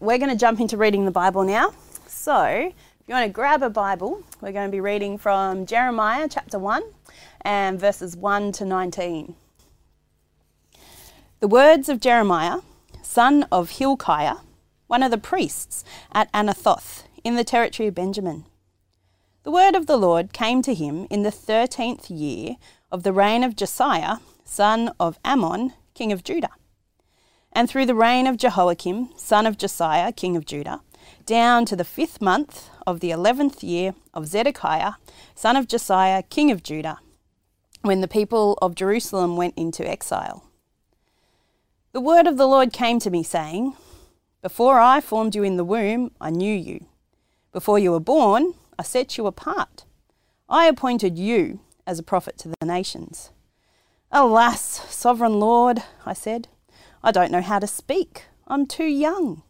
we're going to jump into reading the Bible now. So, if you want to grab a Bible, we're going to be reading from Jeremiah chapter 1 and verses 1 to 19. The words of Jeremiah, son of Hilkiah, one of the priests at Anathoth in the territory of Benjamin. The word of the Lord came to him in the thirteenth year of the reign of Josiah, son of Amon, king of Judah and through the reign of Jehoiakim, son of Josiah, king of Judah, down to the fifth month of the eleventh year of Zedekiah, son of Josiah, king of Judah, when the people of Jerusalem went into exile. The word of the Lord came to me, saying, Before I formed you in the womb, I knew you. Before you were born, I set you apart. I appointed you as a prophet to the nations. Alas, sovereign Lord, I said, I don't know how to speak. I'm too young.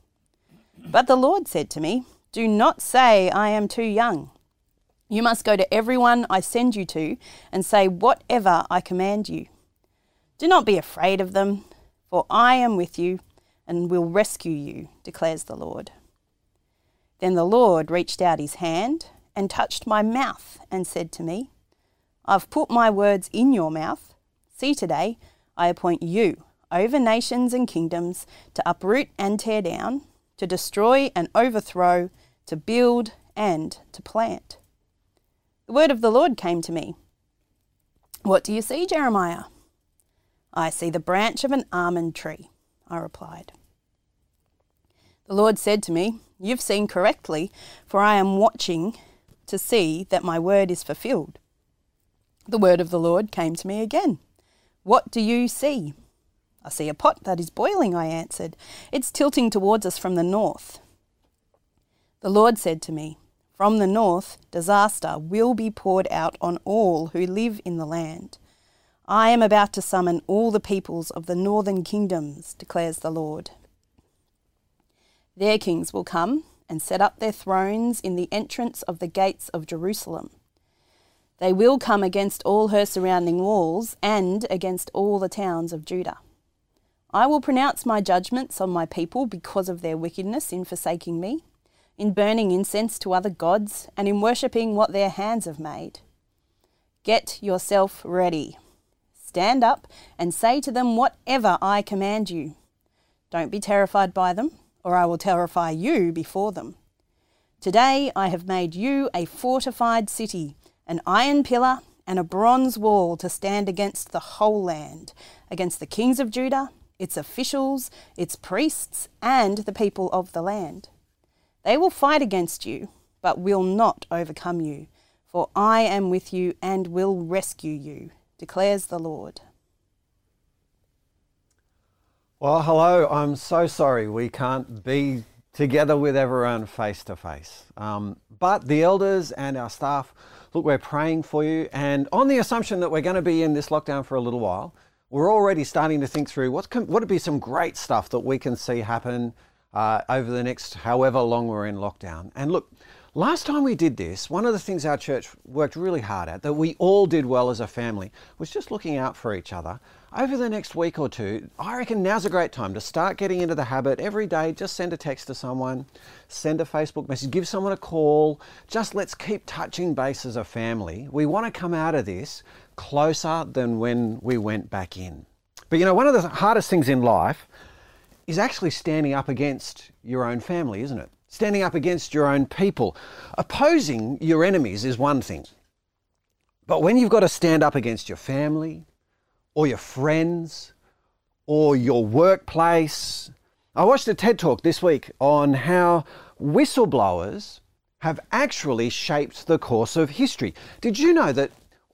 But the Lord said to me, Do not say, I am too young. You must go to everyone I send you to and say whatever I command you. Do not be afraid of them, for I am with you and will rescue you, declares the Lord. Then the Lord reached out his hand and touched my mouth and said to me, I've put my words in your mouth. See, today I appoint you over nations and kingdoms, to uproot and tear down, to destroy and overthrow, to build and to plant. The word of the Lord came to me. What do you see, Jeremiah? I see the branch of an almond tree, I replied. The Lord said to me, You've seen correctly, for I am watching to see that my word is fulfilled. The word of the Lord came to me again. What do you see? I see a pot that is boiling, I answered. It's tilting towards us from the north. The Lord said to me, From the north, disaster will be poured out on all who live in the land. I am about to summon all the peoples of the northern kingdoms, declares the Lord. Their kings will come and set up their thrones in the entrance of the gates of Jerusalem. They will come against all her surrounding walls and against all the towns of Judah. I will pronounce my judgments on my people because of their wickedness in forsaking me, in burning incense to other gods, and in worshipping what their hands have made. Get yourself ready. Stand up and say to them whatever I command you. Don't be terrified by them, or I will terrify you before them. Today I have made you a fortified city, an iron pillar, and a bronze wall to stand against the whole land, against the kings of Judah its officials, its priests, and the people of the land. They will fight against you, but will not overcome you, for I am with you and will rescue you, declares the Lord. Well, hello. I'm so sorry we can't be together with everyone face to face. Um, but the elders and our staff, look, we're praying for you. And on the assumption that we're going to be in this lockdown for a little while, we're already starting to think through what what would be some great stuff that we can see happen uh, over the next however long we're in lockdown. And look, last time we did this, one of the things our church worked really hard at, that we all did well as a family, was just looking out for each other. Over the next week or two, I reckon now's a great time to start getting into the habit every day. Just send a text to someone, send a Facebook message, give someone a call. Just let's keep touching base as a family. We want to come out of this closer than when we went back in. But you know, one of the hardest things in life is actually standing up against your own family, isn't it? Standing up against your own people. Opposing your enemies is one thing. But when you've got to stand up against your family or your friends or your workplace, I watched a TED talk this week on how whistleblowers have actually shaped the course of history. Did you know that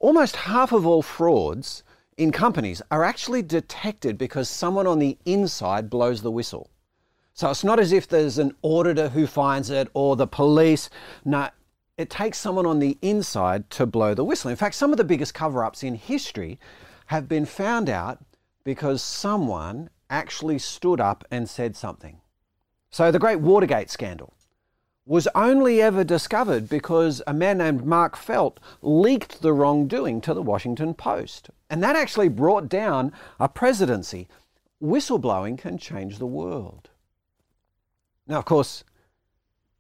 Almost half of all frauds in companies are actually detected because someone on the inside blows the whistle. So it's not as if there's an auditor who finds it or the police. No, it takes someone on the inside to blow the whistle. In fact, some of the biggest cover ups in history have been found out because someone actually stood up and said something. So the great Watergate scandal was only ever discovered because a man named Mark Felt leaked the wrongdoing to the Washington Post. And that actually brought down a presidency. Whistleblowing can change the world. Now, of course,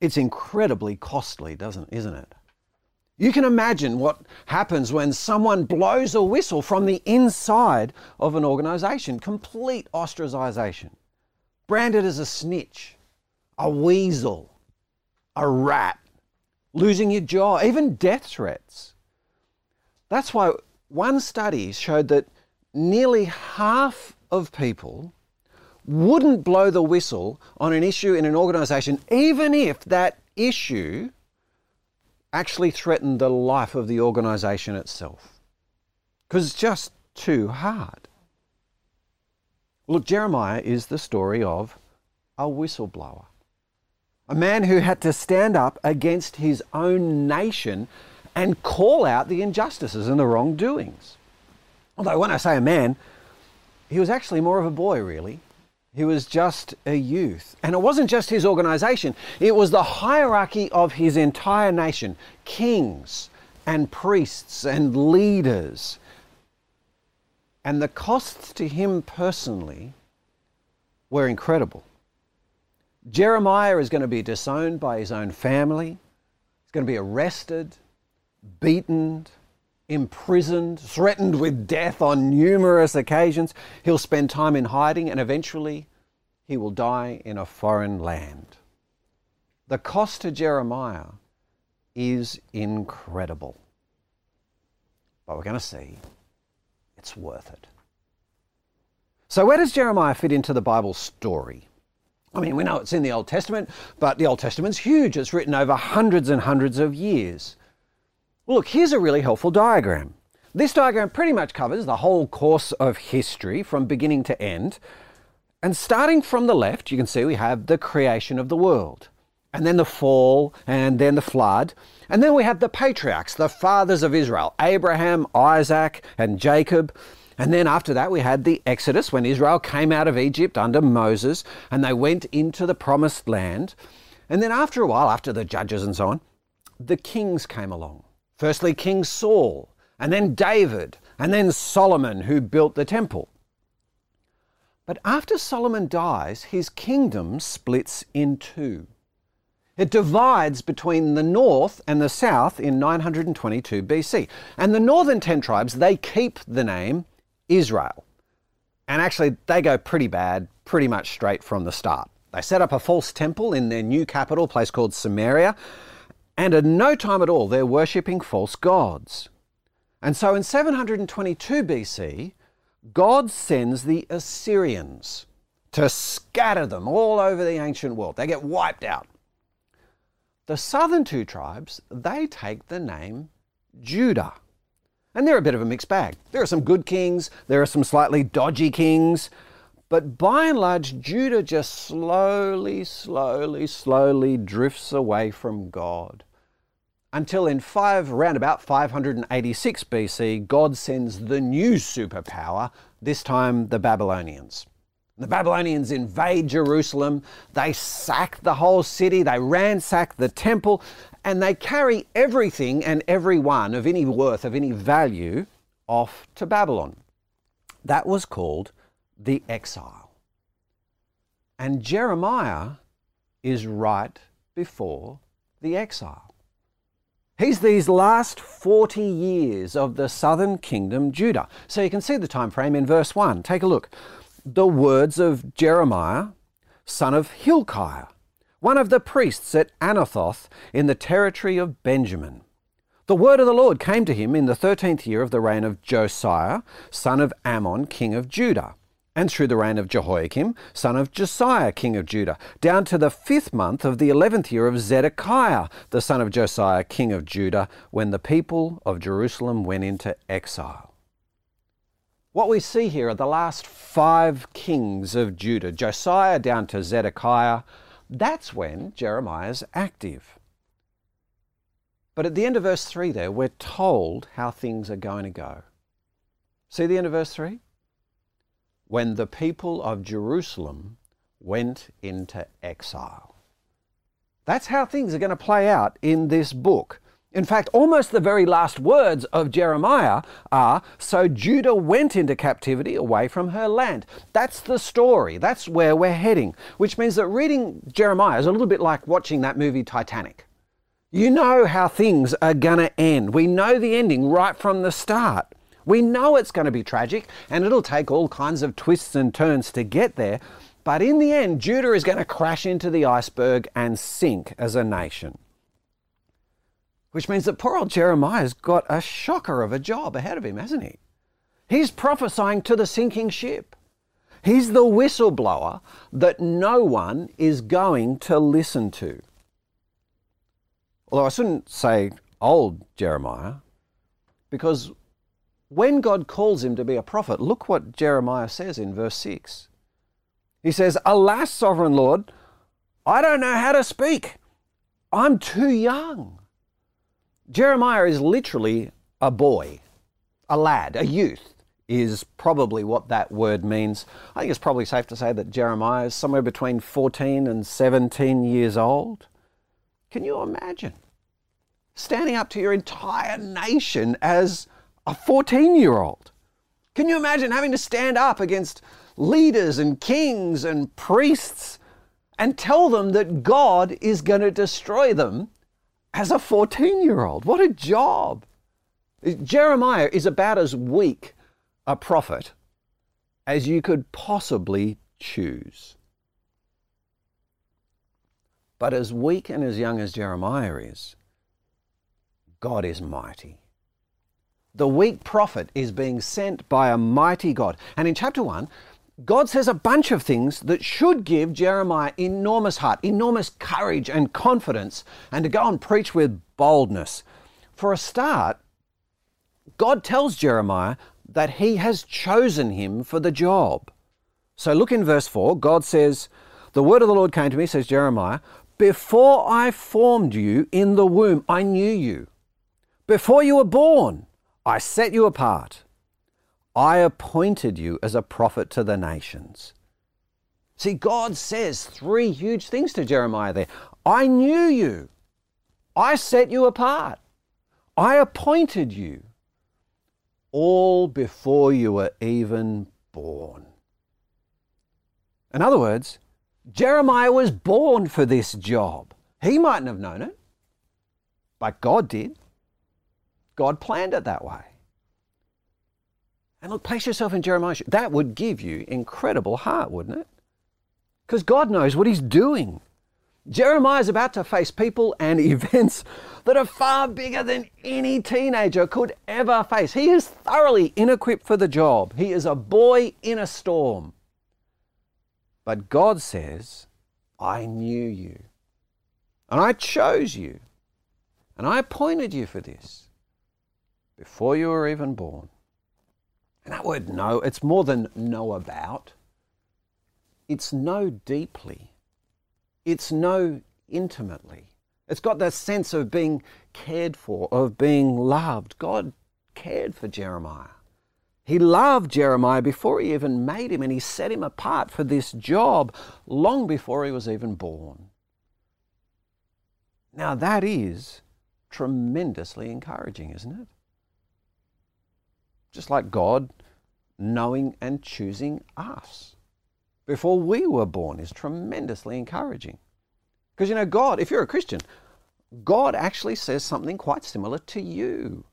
it's incredibly costly, doesn't isn't it? You can imagine what happens when someone blows a whistle from the inside of an organization. Complete ostracization. Branded as a snitch, a weasel, a rat, losing your job, even death threats. That's why one study showed that nearly half of people wouldn't blow the whistle on an issue in an organization, even if that issue actually threatened the life of the organization itself. Because it's just too hard. Look, Jeremiah is the story of a whistleblower. A man who had to stand up against his own nation and call out the injustices and the wrongdoings. Although, when I say a man, he was actually more of a boy, really. He was just a youth. And it wasn't just his organization, it was the hierarchy of his entire nation kings and priests and leaders. And the costs to him personally were incredible. Jeremiah is going to be disowned by his own family, he's going to be arrested, beaten, imprisoned, threatened with death on numerous occasions. He'll spend time in hiding and eventually he will die in a foreign land. The cost to Jeremiah is incredible. But we're going to see it's worth it. So, where does Jeremiah fit into the Bible story? I mean, we know it's in the Old Testament, but the Old Testament's huge. It's written over hundreds and hundreds of years. Well, look, here's a really helpful diagram. This diagram pretty much covers the whole course of history from beginning to end. And starting from the left, you can see we have the creation of the world, and then the fall, and then the flood. And then we have the patriarchs, the fathers of Israel Abraham, Isaac, and Jacob. And then after that, we had the Exodus when Israel came out of Egypt under Moses and they went into the promised land. And then after a while, after the judges and so on, the kings came along. Firstly, King Saul, and then David, and then Solomon, who built the temple. But after Solomon dies, his kingdom splits in two. It divides between the north and the south in 922 BC. And the northern 10 tribes, they keep the name Israel. And actually, they go pretty bad pretty much straight from the start. They set up a false temple in their new capital, place called Samaria, and in no time at all, they're worshipping false gods. And so in 722 BC, God sends the Assyrians to scatter them all over the ancient world. They get wiped out. The southern two tribes, they take the name Judah. And they're a bit of a mixed bag. There are some good kings, there are some slightly dodgy kings, but by and large, Judah just slowly, slowly, slowly drifts away from God until in five, around about 586 BC, God sends the new superpower, this time the Babylonians. The Babylonians invade Jerusalem, they sack the whole city, they ransack the temple, and they carry everything and everyone of any worth, of any value, off to Babylon. That was called the exile. And Jeremiah is right before the exile. He's these last 40 years of the southern kingdom, Judah. So you can see the time frame in verse 1. Take a look. The words of Jeremiah, son of Hilkiah, one of the priests at Anathoth in the territory of Benjamin. The word of the Lord came to him in the 13th year of the reign of Josiah, son of Amon, king of Judah and through the reign of Jehoiakim, son of Josiah, king of Judah, down to the fifth month of the eleventh year of Zedekiah, the son of Josiah, king of Judah, when the people of Jerusalem went into exile. What we see here are the last five kings of Judah, Josiah down to Zedekiah. That's when Jeremiah is active. But at the end of verse 3 there, we're told how things are going to go. See the end of verse 3? when the people of Jerusalem went into exile. That's how things are going to play out in this book. In fact, almost the very last words of Jeremiah are So Judah went into captivity away from her land. That's the story. That's where we're heading, which means that reading Jeremiah is a little bit like watching that movie Titanic. You know how things are going to end. We know the ending right from the start. We know it's going to be tragic and it'll take all kinds of twists and turns to get there. But in the end, Judah is going to crash into the iceberg and sink as a nation. Which means that poor old Jeremiah's got a shocker of a job ahead of him, hasn't he? He's prophesying to the sinking ship. He's the whistleblower that no one is going to listen to. Although I shouldn't say old Jeremiah, because when God calls him to be a prophet, look what Jeremiah says in verse 6. He says, Alas, sovereign Lord, I don't know how to speak. I'm too young. Jeremiah is literally a boy, a lad, a youth is probably what that word means. I think it's probably safe to say that Jeremiah is somewhere between 14 and 17 years old. Can you imagine standing up to your entire nation as a 14 year old? Can you imagine having to stand up against leaders and kings and priests and tell them that God is going to destroy them as a 14 year old. What a job! Jeremiah is about as weak a prophet as you could possibly choose. But as weak and as young as Jeremiah is, God is mighty. The weak prophet is being sent by a mighty God. And in chapter 1, God says a bunch of things that should give Jeremiah enormous heart, enormous courage and confidence, and to go and preach with boldness. For a start, God tells Jeremiah that he has chosen him for the job. So look in verse 4. God says, The word of the Lord came to me, says Jeremiah, Before I formed you in the womb, I knew you. Before you were born, I set you apart. I appointed you as a prophet to the nations. See, God says three huge things to Jeremiah there. I knew you. I set you apart. I appointed you. All before you were even born. In other words, Jeremiah was born for this job. He mightn't have known it, but God did. God planned it that way. And look, place yourself in Jeremiah. That would give you incredible heart, wouldn't it? Because God knows what He's doing. Jeremiah is about to face people and events that are far bigger than any teenager could ever face. He is thoroughly inequipped for the job. He is a boy in a storm. But God says, I knew you, and I chose you, and I appointed you for this before you were even born. And that word know, it's more than know about. It's know deeply. It's know intimately. It's got that sense of being cared for, of being loved. God cared for Jeremiah. He loved Jeremiah before he even made him, and he set him apart for this job long before he was even born. Now, that is tremendously encouraging, isn't it? Just like God knowing and choosing us before we were born is tremendously encouraging. Because you know, God, if you're a Christian, God actually says something quite similar to you.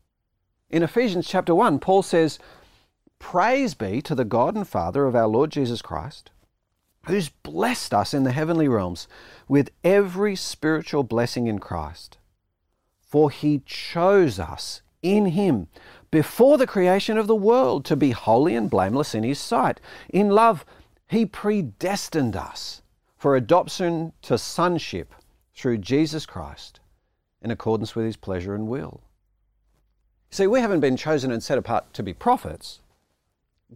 In Ephesians chapter 1, Paul says, Praise be to the God and Father of our Lord Jesus Christ, who's blessed us in the heavenly realms with every spiritual blessing in Christ. For he chose us in him before the creation of the world to be holy and blameless in his sight. In love, he predestined us for adoption to sonship through Jesus Christ in accordance with his pleasure and will. See, we haven't been chosen and set apart to be prophets.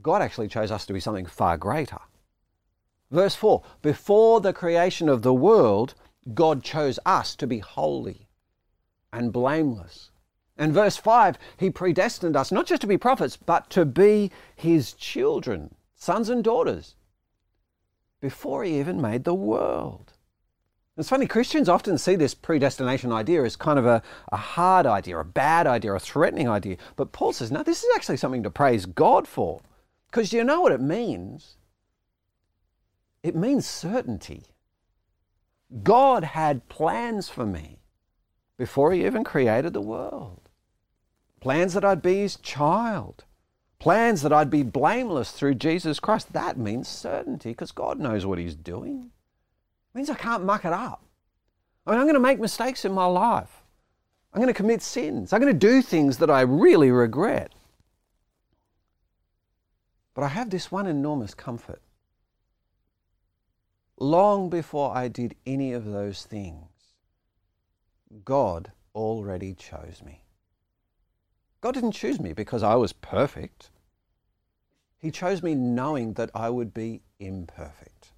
God actually chose us to be something far greater. Verse 4 Before the creation of the world, God chose us to be holy and blameless and verse 5, he predestined us not just to be prophets, but to be his children, sons and daughters, before he even made the world. It's funny, Christians often see this predestination idea as kind of a, a hard idea, a bad idea, a threatening idea. But Paul says, no, this is actually something to praise God for. Because you know what it means? It means certainty. God had plans for me before He even created the world. Plans that I'd be His child. Plans that I'd be blameless through Jesus Christ. That means certainty because God knows what He's doing. It means I can't muck it up. I mean, I'm going to make mistakes in my life. I'm going to commit sins. I'm going to do things that I really regret. But I have this one enormous comfort. Long before I did any of those things, God already chose me. God didn't choose me because I was perfect. He chose me knowing that I would be imperfect.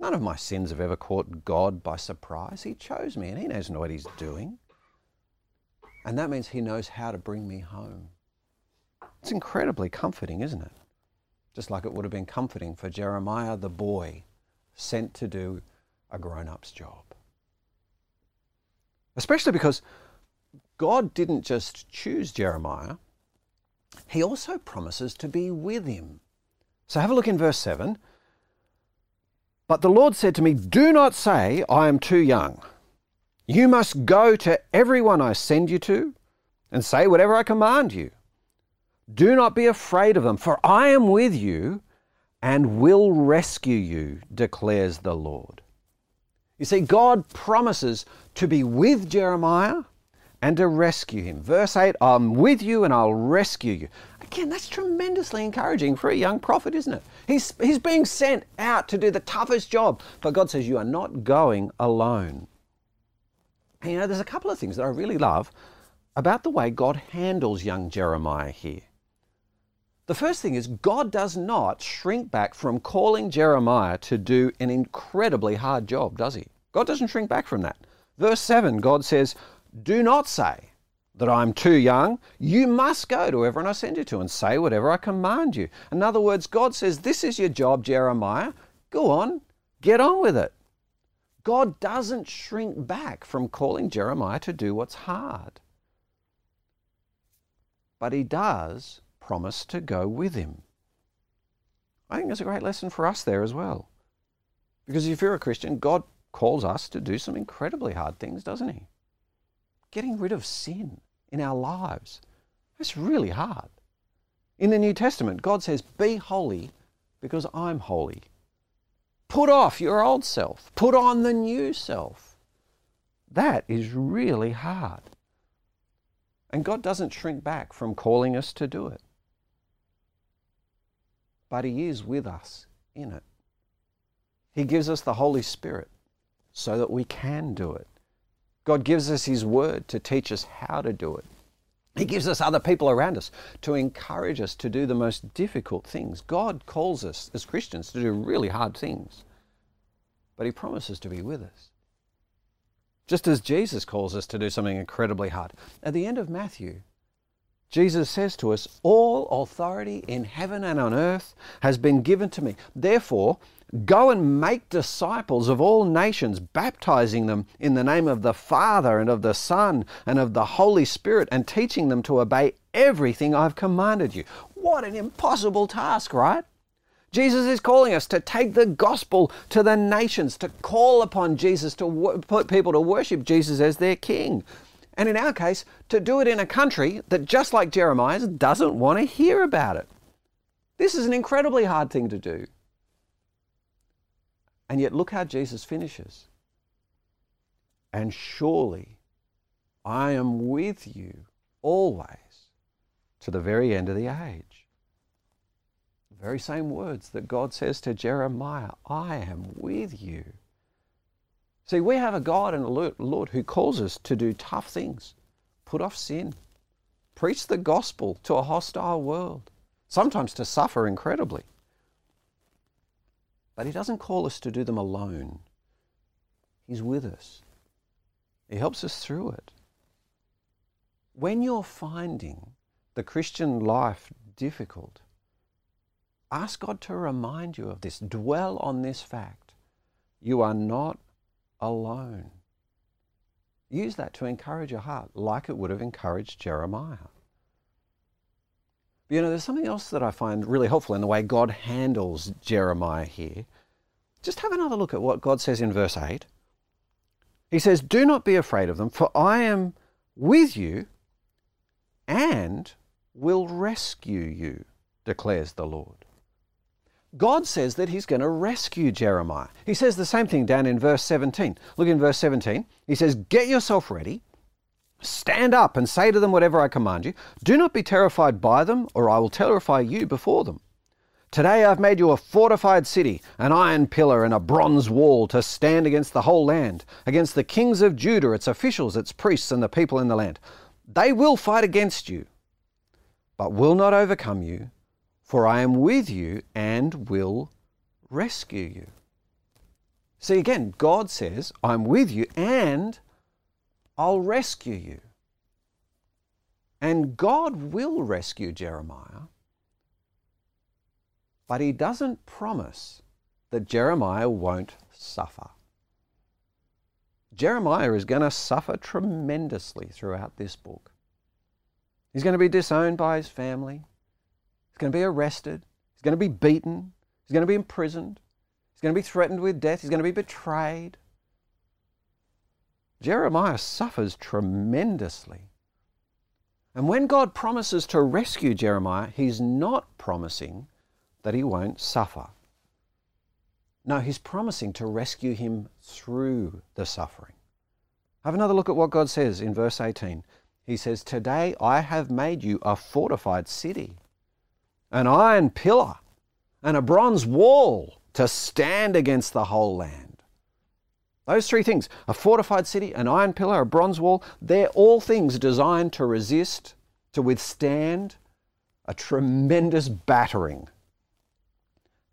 None of my sins have ever caught God by surprise. He chose me and He knows what He's doing. And that means He knows how to bring me home. It's incredibly comforting, isn't it? Just like it would have been comforting for Jeremiah the boy sent to do a grown up's job. Especially because God didn't just choose Jeremiah, He also promises to be with him. So have a look in verse 7. But the Lord said to me, Do not say, I am too young. You must go to everyone I send you to and say whatever I command you. Do not be afraid of them, for I am with you and will rescue you, declares the Lord. You see, God promises to be with Jeremiah and to rescue him. Verse 8 I'm with you and I'll rescue you. Again, that's tremendously encouraging for a young prophet, isn't it? He's, he's being sent out to do the toughest job, but God says, You are not going alone. And you know, there's a couple of things that I really love about the way God handles young Jeremiah here. The first thing is, God does not shrink back from calling Jeremiah to do an incredibly hard job, does he? God doesn't shrink back from that. Verse 7, God says, Do not say that I'm too young. You must go to everyone I send you to and say whatever I command you. In other words, God says, This is your job, Jeremiah. Go on, get on with it. God doesn't shrink back from calling Jeremiah to do what's hard. But he does promise to go with him. I think there's a great lesson for us there as well. Because if you're a Christian, God calls us to do some incredibly hard things, doesn't he? Getting rid of sin in our lives. That's really hard. In the New Testament, God says, Be holy because I'm holy. Put off your old self, put on the new self. That is really hard. And God doesn't shrink back from calling us to do it but He is with us in it. He gives us the Holy Spirit so that we can do it. God gives us His Word to teach us how to do it. He gives us other people around us to encourage us to do the most difficult things. God calls us as Christians to do really hard things, but He promises to be with us. Just as Jesus calls us to do something incredibly hard. At the end of Matthew, Jesus says to us, All authority in heaven and on earth has been given to me. Therefore, go and make disciples of all nations, baptizing them in the name of the Father and of the Son and of the Holy Spirit, and teaching them to obey everything I've commanded you. What an impossible task, right? Jesus is calling us to take the gospel to the nations, to call upon Jesus, to put people to worship Jesus as their king. And in our case, to do it in a country that, just like Jeremiah's, doesn't want to hear about it. This is an incredibly hard thing to do. And yet, look how Jesus finishes. And surely I am with you always to the very end of the age. The very same words that God says to Jeremiah I am with you. See, we have a God and a Lord who calls us to do tough things, put off sin, preach the gospel to a hostile world, sometimes to suffer incredibly. But He doesn't call us to do them alone. He's with us. He helps us through it. When you're finding the Christian life difficult, ask God to remind you of this. Dwell on this fact. You are not alone. Use that to encourage your heart, like it would have encouraged Jeremiah. But you know, there's something else that I find really helpful in the way God handles Jeremiah here. Just have another look at what God says in verse 8. He says, Do not be afraid of them, for I am with you and will rescue you, declares the Lord. God says that He's going to rescue Jeremiah. He says the same thing down in verse 17. Look in verse 17. He says, Get yourself ready, stand up and say to them whatever I command you. Do not be terrified by them, or I will terrify you before them. Today I've made you a fortified city, an iron pillar and a bronze wall to stand against the whole land, against the kings of Judah, its officials, its priests, and the people in the land. They will fight against you, but will not overcome you, for I am with you and will rescue you. See, again, God says, I'm with you and I'll rescue you. And God will rescue Jeremiah but he doesn't promise that Jeremiah won't suffer. Jeremiah is going to suffer tremendously throughout this book. He's going to be disowned by his family. He's going to be arrested. He's going to be beaten. He's going to be imprisoned. He's going to be threatened with death. He's going to be betrayed. Jeremiah suffers tremendously. And when God promises to rescue Jeremiah, he's not promising that he won't suffer. No, he's promising to rescue him through the suffering. Have another look at what God says in verse 18. He says, Today I have made you a fortified city, an iron pillar, and a bronze wall to stand against the whole land. Those three things a fortified city, an iron pillar, a bronze wall they're all things designed to resist, to withstand a tremendous battering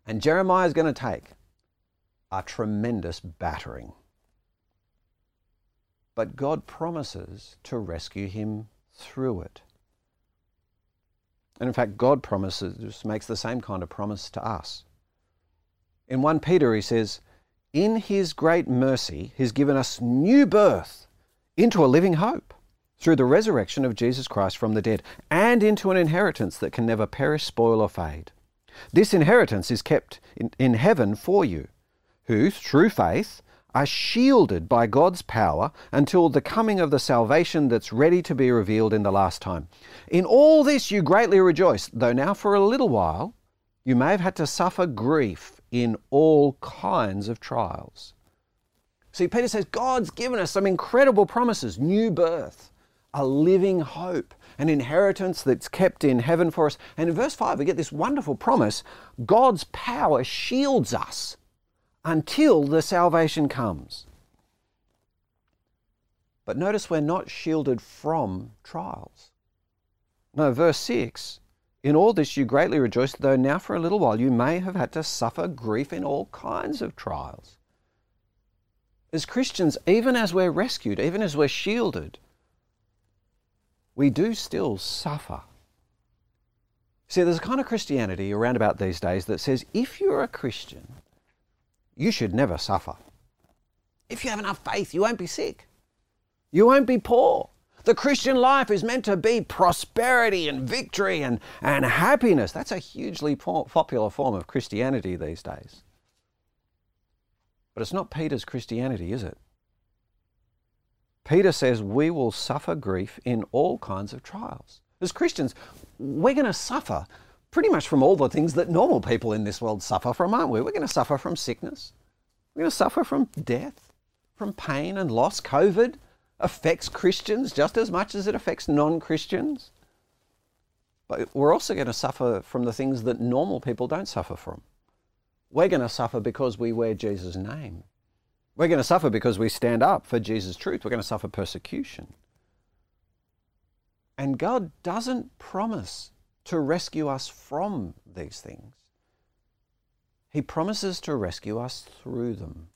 and Jeremiah is going to take a tremendous battering. But God promises to rescue him through it. And in fact, God promises, makes the same kind of promise to us. In 1 Peter, he says, In his great mercy, he's given us new birth into a living hope through the resurrection of Jesus Christ from the dead and into an inheritance that can never perish, spoil, or fade. This inheritance is kept in, in heaven for you, who, through faith, are shielded by God's power until the coming of the salvation that's ready to be revealed in the last time. In all this you greatly rejoice, though now for a little while you may have had to suffer grief in all kinds of trials. See, Peter says God's given us some incredible promises new birth, a living hope, an inheritance that's kept in heaven for us. And in verse 5, we get this wonderful promise God's power shields us until the salvation comes. But notice we're not shielded from trials. No, verse 6 In all this you greatly rejoice, though now for a little while you may have had to suffer grief in all kinds of trials. As Christians, even as we're rescued, even as we're shielded, we do still suffer. See, there's a kind of Christianity around about these days that says if you're a Christian, you should never suffer. If you have enough faith, you won't be sick. You won't be poor. The Christian life is meant to be prosperity and victory and, and happiness. That's a hugely popular form of Christianity these days. But it's not Peter's Christianity, is it? Peter says we will suffer grief in all kinds of trials. As Christians, we're going to suffer pretty much from all the things that normal people in this world suffer from, aren't we? We're going to suffer from sickness. We're going to suffer from death, from pain and loss. COVID affects Christians just as much as it affects non Christians. But we're also going to suffer from the things that normal people don't suffer from. We're going to suffer because we wear Jesus' name. We're going to suffer because we stand up for Jesus' truth. We're going to suffer persecution. And God doesn't promise to rescue us from these things. He promises to rescue us through them.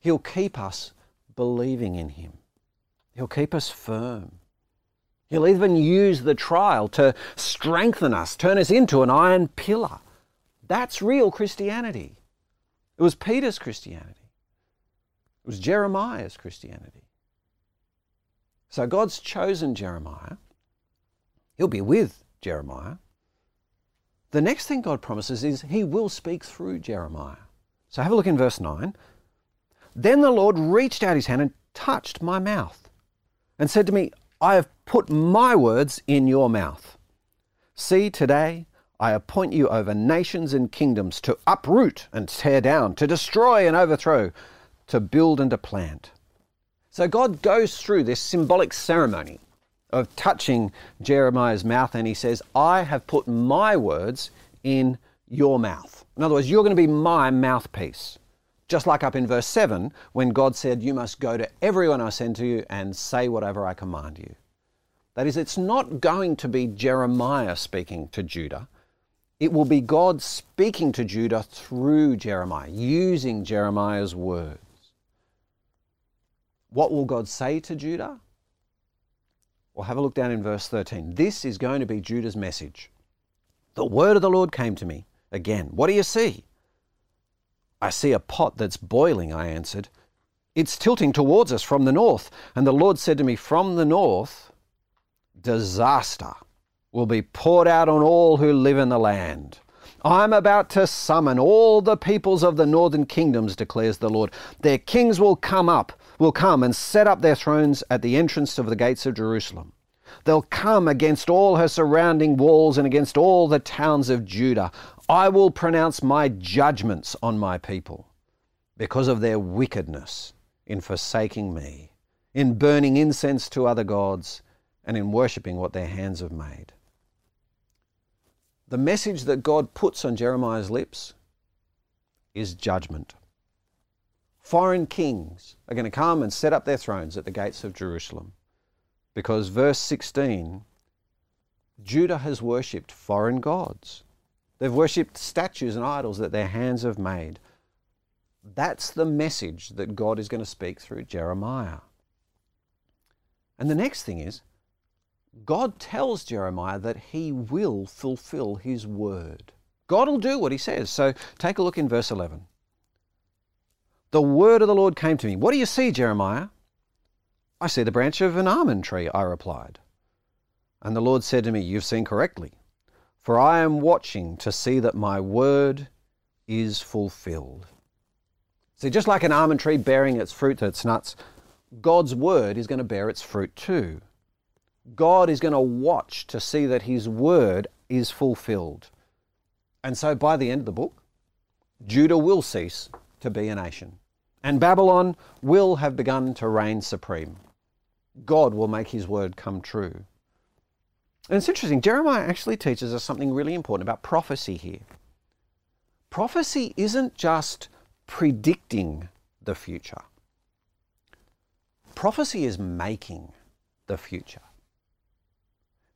He'll keep us believing in Him. He'll keep us firm. He'll even use the trial to strengthen us, turn us into an iron pillar. That's real Christianity. It was Peter's Christianity. It was Jeremiah's Christianity. So God's chosen Jeremiah. He'll be with Jeremiah. The next thing God promises is he will speak through Jeremiah. So have a look in verse 9. Then the Lord reached out his hand and touched my mouth and said to me, I have put my words in your mouth. See, today I appoint you over nations and kingdoms to uproot and tear down, to destroy and overthrow, to build and to plant. So God goes through this symbolic ceremony of touching Jeremiah's mouth and he says, I have put my words in your mouth. In other words, you're going to be my mouthpiece. Just like up in verse 7, when God said, You must go to everyone I send to you and say whatever I command you. That is, it's not going to be Jeremiah speaking to Judah. It will be God speaking to Judah through Jeremiah, using Jeremiah's words. What will God say to Judah? Well, have a look down in verse 13. This is going to be Judah's message. The word of the Lord came to me again. What do you see? I see a pot that's boiling, I answered. It's tilting towards us from the north. And the Lord said to me, From the north, disaster will be poured out on all who live in the land. I'm about to summon all the peoples of the northern kingdoms, declares the Lord. Their kings will come up, will come and set up their thrones at the entrance of the gates of Jerusalem. They'll come against all her surrounding walls and against all the towns of Judah. I will pronounce my judgments on my people because of their wickedness in forsaking me, in burning incense to other gods, and in worshipping what their hands have made. The message that God puts on Jeremiah's lips is judgment. Foreign kings are going to come and set up their thrones at the gates of Jerusalem because, verse 16, Judah has worshipped foreign gods. They've worshipped statues and idols that their hands have made. That's the message that God is going to speak through Jeremiah. And the next thing is, God tells Jeremiah that he will fulfill his word. God will do what he says. So take a look in verse 11. The word of the Lord came to me. What do you see, Jeremiah? I see the branch of an almond tree, I replied. And the Lord said to me, You've seen correctly, for I am watching to see that my word is fulfilled. See, just like an almond tree bearing its fruit, its nuts, God's word is going to bear its fruit too. God is going to watch to see that his word is fulfilled. And so by the end of the book, Judah will cease to be a nation, and Babylon will have begun to reign supreme. God will make his word come true. And it's interesting, Jeremiah actually teaches us something really important about prophecy here. Prophecy isn't just predicting the future, prophecy is making the future.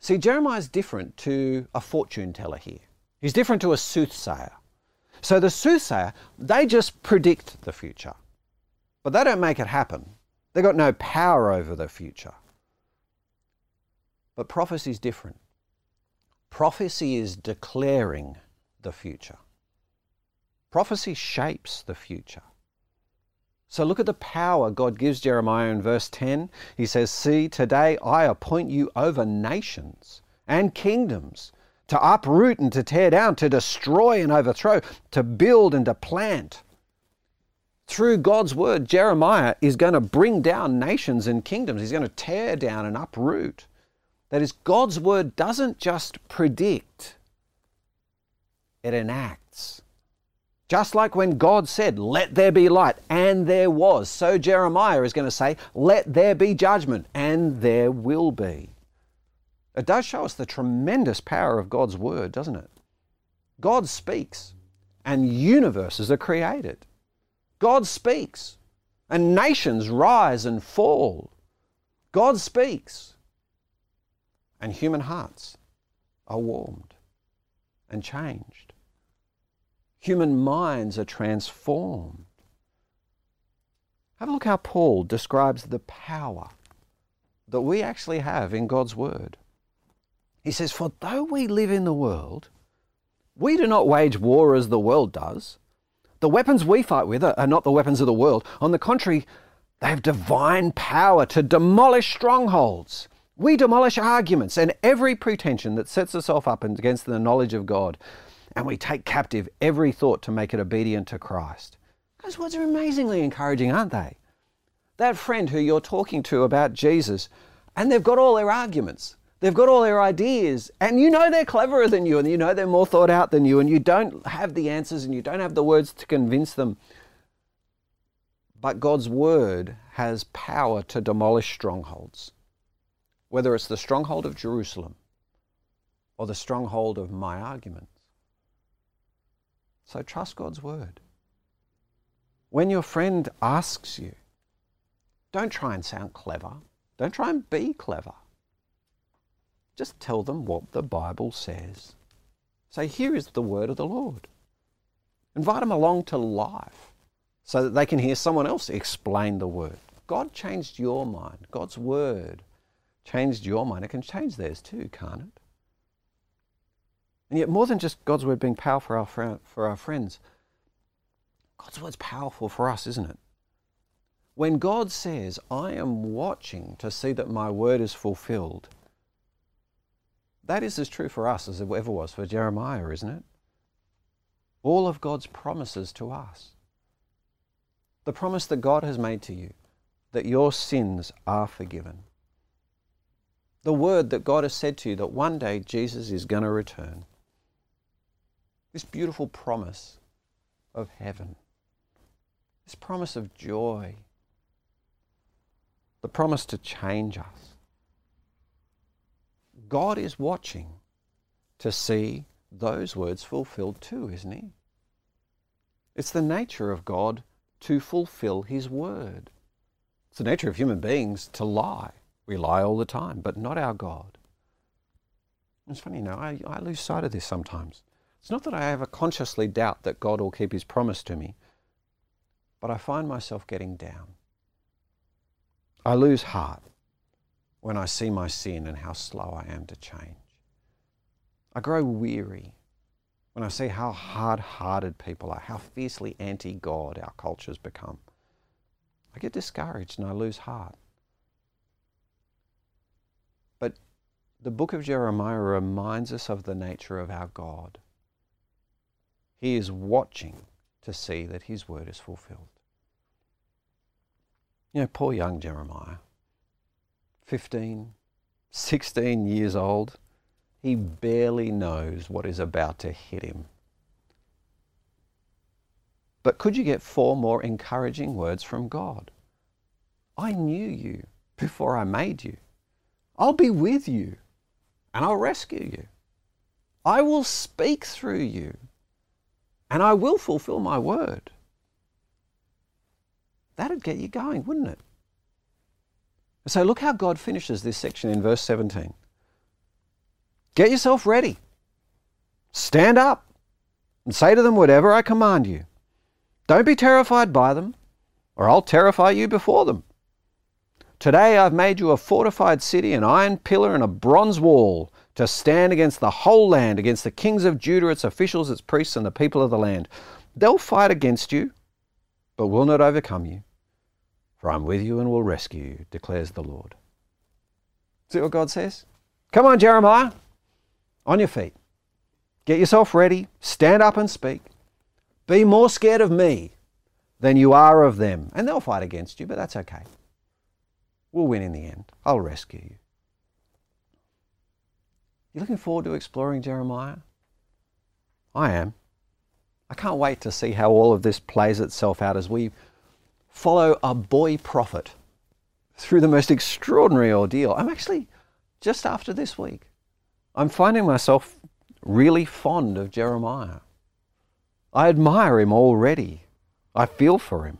See, Jeremiah is different to a fortune teller here. He's different to a soothsayer. So the soothsayer, they just predict the future, but they don't make it happen. They've got no power over the future. But prophecy is different. Prophecy is declaring the future. Prophecy shapes the future. So look at the power God gives Jeremiah in verse 10. He says, See, today I appoint you over nations and kingdoms to uproot and to tear down, to destroy and overthrow, to build and to plant. Through God's word, Jeremiah is going to bring down nations and kingdoms. He's going to tear down and uproot. That is, God's word doesn't just predict, it enacts. Just like when God said, Let there be light, and there was. So Jeremiah is going to say, Let there be judgment, and there will be. It does show us the tremendous power of God's word, doesn't it? God speaks, and universes are created. God speaks, and nations rise and fall. God speaks, and human hearts are warmed and changed. Human minds are transformed. Have a look how Paul describes the power that we actually have in God's Word. He says, For though we live in the world, we do not wage war as the world does. The weapons we fight with are not the weapons of the world. On the contrary, they have divine power to demolish strongholds. We demolish arguments and every pretension that sets itself up against the knowledge of God, and we take captive every thought to make it obedient to Christ. Those words are amazingly encouraging, aren't they? That friend who you're talking to about Jesus, and they've got all their arguments, they've got all their ideas, and you know they're cleverer than you, and you know they're more thought out than you, and you don't have the answers and you don't have the words to convince them. But God's word has power to demolish strongholds whether it's the stronghold of Jerusalem or the stronghold of my arguments. So trust God's word. When your friend asks you, don't try and sound clever. Don't try and be clever. Just tell them what the Bible says. Say, here is the word of the Lord. Invite them along to life so that they can hear someone else explain the word. God changed your mind. God's word changed your mind, it can change theirs too, can't it? And yet, more than just God's word being powerful for our, fr- for our friends, God's word's powerful for us, isn't it? When God says, I am watching to see that my word is fulfilled, that is as true for us as it ever was for Jeremiah, isn't it? All of God's promises to us. The promise that God has made to you that your sins are forgiven the word that God has said to you that one day Jesus is going to return. This beautiful promise of heaven, this promise of joy, the promise to change us. God is watching to see those words fulfilled too, isn't He? It's the nature of God to fulfill His word. It's the nature of human beings to lie. We lie all the time, but not our God. It's funny, you know, I, I lose sight of this sometimes. It's not that I ever consciously doubt that God will keep his promise to me, but I find myself getting down. I lose heart when I see my sin and how slow I am to change. I grow weary when I see how hard hearted people are, how fiercely anti God our culture's become. I get discouraged and I lose heart. But the book of Jeremiah reminds us of the nature of our God. He is watching to see that his word is fulfilled. You know, poor young Jeremiah, 15, 16 years old, he barely knows what is about to hit him. But could you get four more encouraging words from God? I knew you before I made you. I'll be with you and I'll rescue you. I will speak through you and I will fulfill my word. That'd get you going, wouldn't it? So look how God finishes this section in verse 17. Get yourself ready. Stand up and say to them whatever I command you. Don't be terrified by them, or I'll terrify you before them. Today I've made you a fortified city, an iron pillar, and a bronze wall to stand against the whole land, against the kings of Judah, its officials, its priests, and the people of the land. They'll fight against you, but will not overcome you. For I'm with you and will rescue you, declares the Lord. See what God says? Come on, Jeremiah. On your feet. Get yourself ready. Stand up and speak. Be more scared of me than you are of them. And they'll fight against you, but that's okay. We'll win in the end. I'll rescue you. You looking forward to exploring Jeremiah? I am. I can't wait to see how all of this plays itself out as we follow a boy prophet through the most extraordinary ordeal. I'm actually just after this week. I'm finding myself really fond of Jeremiah. I admire him already. I feel for him.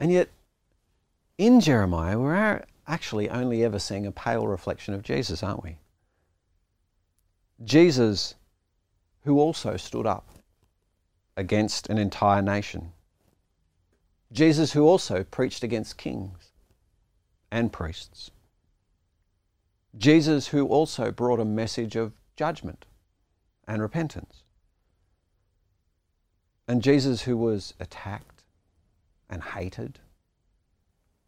And yet, in Jeremiah, we're actually only ever seeing a pale reflection of Jesus, aren't we? Jesus, who also stood up against an entire nation. Jesus, who also preached against kings and priests. Jesus, who also brought a message of judgment and repentance. And Jesus, who was attacked and hated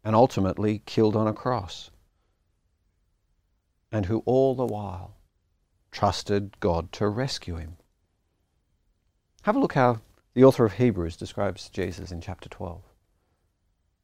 and ultimately killed on a cross, and who all the while trusted God to rescue him. Have a look how the author of Hebrews describes Jesus in chapter 12.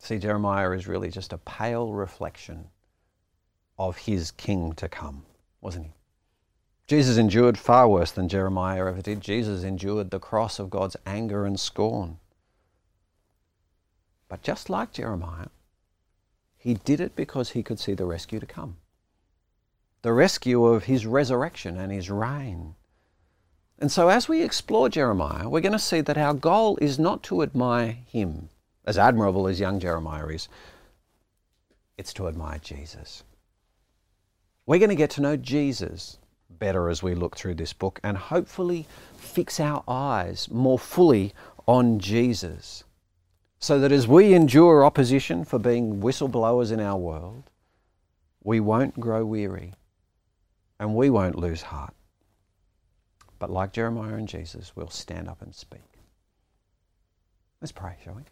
See, Jeremiah is really just a pale reflection of his king to come, wasn't he? Jesus endured far worse than Jeremiah ever did. Jesus endured the cross of God's anger and scorn. But just like Jeremiah, he did it because he could see the rescue to come the rescue of his resurrection and his reign. And so, as we explore Jeremiah, we're going to see that our goal is not to admire him, as admirable as young Jeremiah is, it's to admire Jesus. We're going to get to know Jesus better as we look through this book and hopefully fix our eyes more fully on Jesus. So that as we endure opposition for being whistleblowers in our world, we won't grow weary and we won't lose heart. But like Jeremiah and Jesus, we'll stand up and speak. Let's pray, shall we?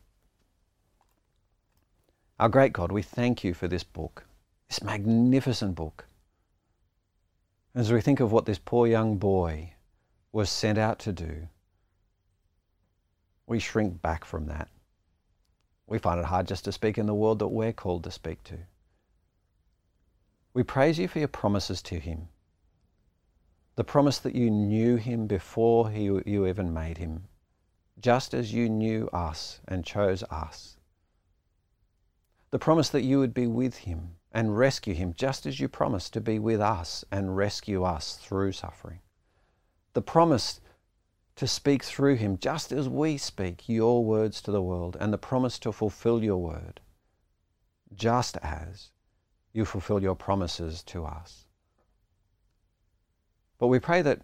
Our great God, we thank you for this book, this magnificent book as we think of what this poor young boy was sent out to do, we shrink back from that. We find it hard just to speak in the world that we're called to speak to. We praise you for your promises to him. The promise that you knew him before he, you even made him, just as you knew us and chose us. The promise that you would be with him and rescue him, just as you promised to be with us and rescue us through suffering. The promise to speak through him, just as we speak your words to the world, and the promise to fulfill your word, just as you fulfill your promises to us. But we pray that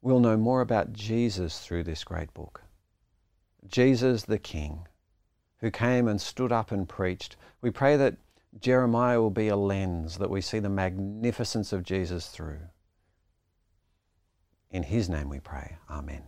we'll know more about Jesus through this great book. Jesus the King, who came and stood up and preached. We pray that Jeremiah will be a lens that we see the magnificence of Jesus through. In his name we pray. Amen.